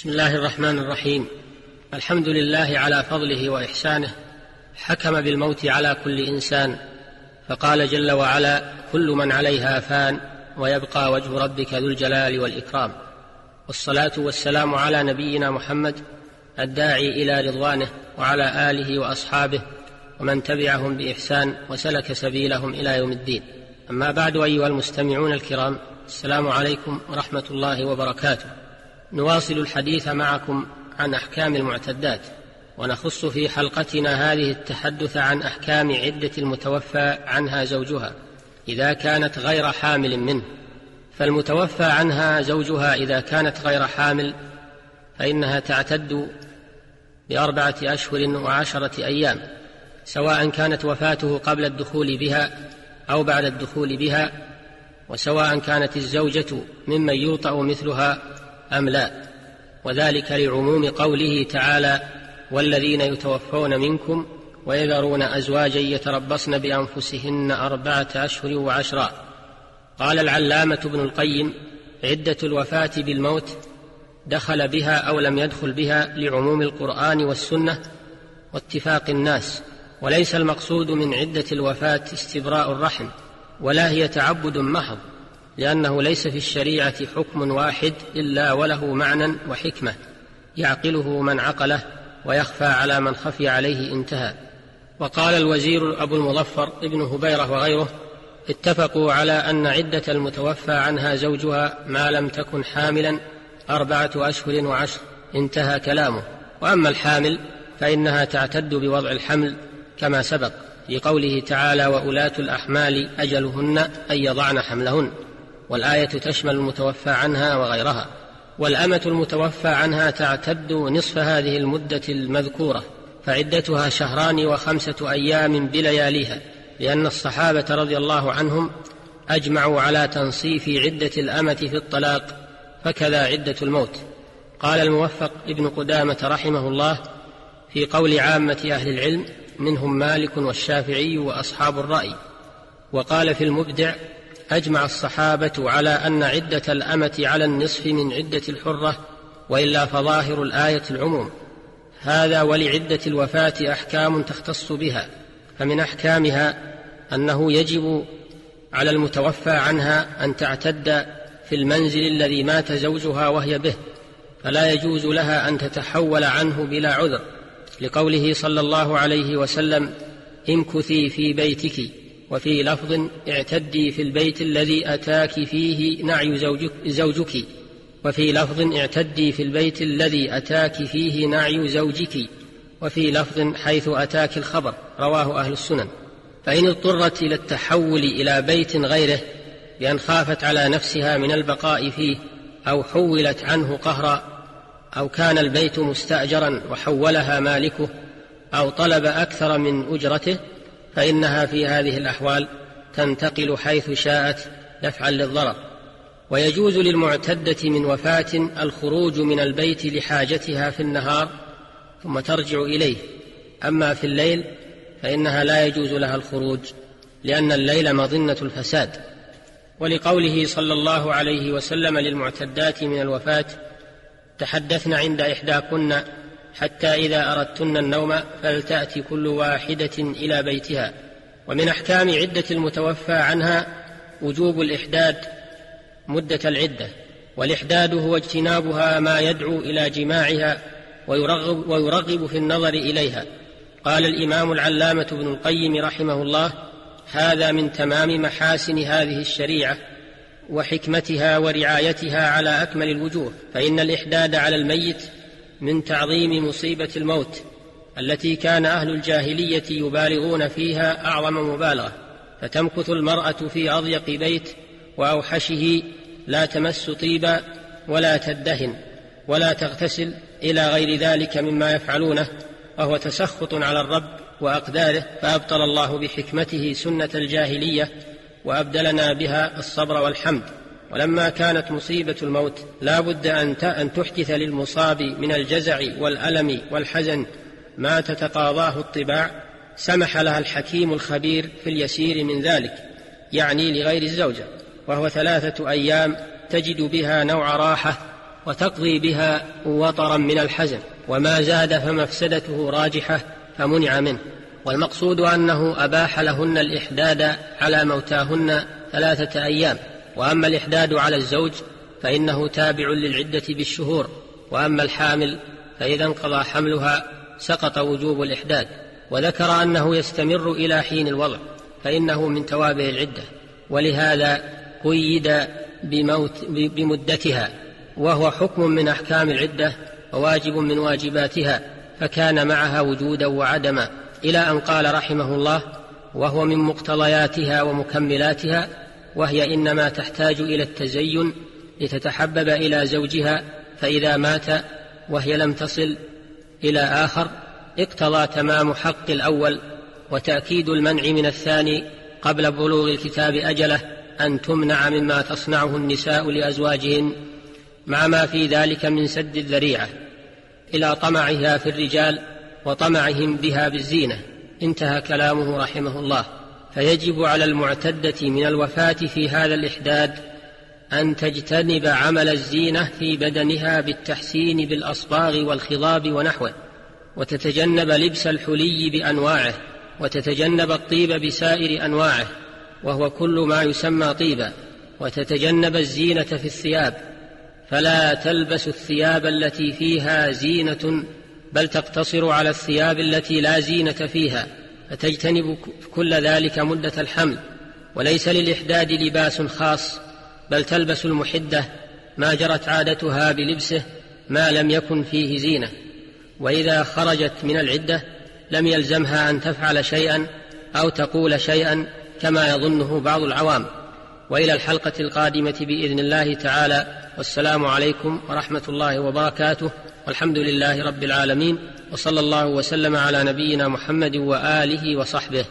بسم الله الرحمن الرحيم. الحمد لله على فضله وإحسانه. حكم بالموت على كل إنسان. فقال جل وعلا كل من عليها فان ويبقى وجه ربك ذو الجلال والإكرام. والصلاة والسلام على نبينا محمد الداعي إلى رضوانه وعلى آله وأصحابه ومن تبعهم بإحسان وسلك سبيلهم إلى يوم الدين. أما بعد أيها المستمعون الكرام السلام عليكم ورحمة الله وبركاته. نواصل الحديث معكم عن أحكام المعتدات ونخص في حلقتنا هذه التحدث عن أحكام عدة المتوفى عنها زوجها إذا كانت غير حامل منه. فالمتوفى عنها زوجها إذا كانت غير حامل فإنها تعتد بأربعة أشهر وعشرة أيام سواء كانت وفاته قبل الدخول بها أو بعد الدخول بها وسواء كانت الزوجة ممن يوطأ مثلها أم لا؟ وذلك لعموم قوله تعالى والذين يتوفون منكم ويذرون أزواجا يتربصن بأنفسهن أربعة أشهر وعشرا. قال العلامة ابن القيم عدة الوفاة بالموت دخل بها أو لم يدخل بها لعموم القرآن والسنة واتفاق الناس وليس المقصود من عدة الوفاة استبراء الرحم ولا هي تعبد محض. لأنه ليس في الشريعة حكم واحد إلا وله معنى وحكمة يعقله من عقله ويخفى على من خفي عليه انتهى. وقال الوزير أبو المظفر ابن هبيرة وغيره اتفقوا على أن عدة المتوفى عنها زوجها ما لم تكن حاملا أربعة أشهر وعشر انتهى كلامه. وأما الحامل فإنها تعتد بوضع الحمل كما سبق في قوله تعالى واولاه الأحمال أجلهن أن يضعن حملهن والآية تشمل المتوفى عنها وغيرها والأمة المتوفى عنها تعتد نصف هذه المدة المذكورة فعدتها شهران وخمسة أيام بلياليها لأن الصحابة رضي الله عنهم أجمعوا على تنصيف عدة الأمة في الطلاق فكذا عدة الموت. قال الموفق ابن قدامة رحمه الله في قول عامة أهل العلم منهم مالك والشافعي وأصحاب الرأي وقال في المبدع أجمع الصحابة على أن عدة الأمة على النصف من عدة الحرة وإلا فظاهر الآية العموم. هذا ولعدة الوفاة أحكام تختص بها فمن أحكامها أنه يجب على المتوفى عنها أن تعتد في المنزل الذي مات زوجها وهي به فلا يجوز لها أن تتحول عنه بلا عذر لقوله صلى الله عليه وسلم امكثي في بيتك وفي لفظ اعتدي في البيت الذي أتاك فيه نعي زوجك, زوجك. وفي لفظ اعتدي في البيت الذي أتاك فيه نعي زوجك. وفي لفظ حيث أتاك الخبر. رواه أهل السنن. فإن اضطرت إلى التحول إلى بيت غيره بأن خافت على نفسها من البقاء فيه أو حولت عنه قهرا أو كان البيت مستأجرا وحولها مالكه أو طلب أكثر من أجرته فإنها في هذه الأحوال تنتقل حيث شاءت دفعا للضرر. ويجوز للمعتدة من وفاة الخروج من البيت لحاجتها في النهار ثم ترجع إليه. أما في الليل فإنها لا يجوز لها الخروج لأن الليل مظنة الفساد. ولقوله صلى الله عليه وسلم للمعتدات من الوفاة تحدثن عند إحداكن حتى إذا أردتن النوم فلتأت كل واحدة إلى بيتها. ومن أحكام عدة المتوفى عنها وجوب الإحداد مدة العدة والإحداد هو اجتنابها ما يدعو إلى جماعها ويرغب, ويرغب في النظر إليها. قال الإمام العلامة ابن القيم رحمه الله هذا من تمام محاسن هذه الشريعة وحكمتها ورعايتها على أكمل الوجوه فإن الإحداد على الميت من تعظيم مصيبة الموت التي كان أهل الجاهلية يبالغون فيها أعظم مبالغة فتمكث المرأة في أضيق بيت وأوحشه لا تمس طيبا ولا تدهن ولا تغتسل إلى غير ذلك مما يفعلونه وهو تسخط على الرب وأقداره فأبطل الله بحكمته سنة الجاهلية وأبدلنا بها الصبر والحمد. ولما كانت مصيبة الموت لا بد أن أن تحدث للمصاب من الجزع والألم والحزن. ما تتقاضاه الطباع. سمح لها الحكيم الخبير في اليسير من ذلك يعني لغير الزوجة. وهو ثلاثة أيام تجد بها نوع راحة وتقضي بها وطرا من الحزن. وما زاد فمفسدته راجحة فمنع منه. والمقصود أنه أباح لهن الإحداد على موتاهن ثلاثة أيام. وأما الإحداد على الزوج فإنه تابع للعدة بالشهور وأما الحامل فإذا انقضى حملها سقط وجوب الإحداد وذكر أنه يستمر إلى حين الوضع فإنه من توابع العدة ولهذا قيد بموت بمدتها وهو حكم من أحكام العدة وواجب من واجباتها فكان معها وجودا وعدما إلى أن قال رحمه الله وهو من مقتضياتها ومكملاتها وهي إنما تحتاج إلى التزين لتتحبب إلى زوجها فإذا مات وهي لم تصل إلى آخر اقتضى تمام حق الأول وتأكيد المنع من الثاني قبل بلوغ الكتاب أجله أن تمنع مما تصنعه النساء لأزواجهن مع ما في ذلك من سد الذريعة إلى طمعها في الرجال وطمعهم بها بالزينة. انتهى كلامه رحمه الله. فيجب على المعتدة من الوفاة في هذا الإحداد أن تجتنب عمل الزينة في بدنها بالتحسين بالأصباغ والخضاب ونحوه وتتجنب لبس الحلي بأنواعه وتتجنب الطيب بسائر أنواعه وهو كل ما يسمى طيبا وتتجنب الزينة في الثياب. فلا تلبس الثياب التي فيها زينة بل تقتصر على الثياب التي لا زينة فيها. فتجتنب كل ذلك مدة الحمل وليس للإحداد لباس خاص بل تلبس المحدة ما جرت عادتها بلبسه ما لم يكن فيه زينة. وإذا خرجت من العدة لم يلزمها أن تفعل شيئا أو تقول شيئا كما يظنه بعض العوام. وإلى الحلقة القادمة بإذن الله تعالى. والسلام عليكم ورحمة الله وبركاته. والحمد لله رب العالمين. وصلى الله وسلم على نبينا محمد وآله وصحبه.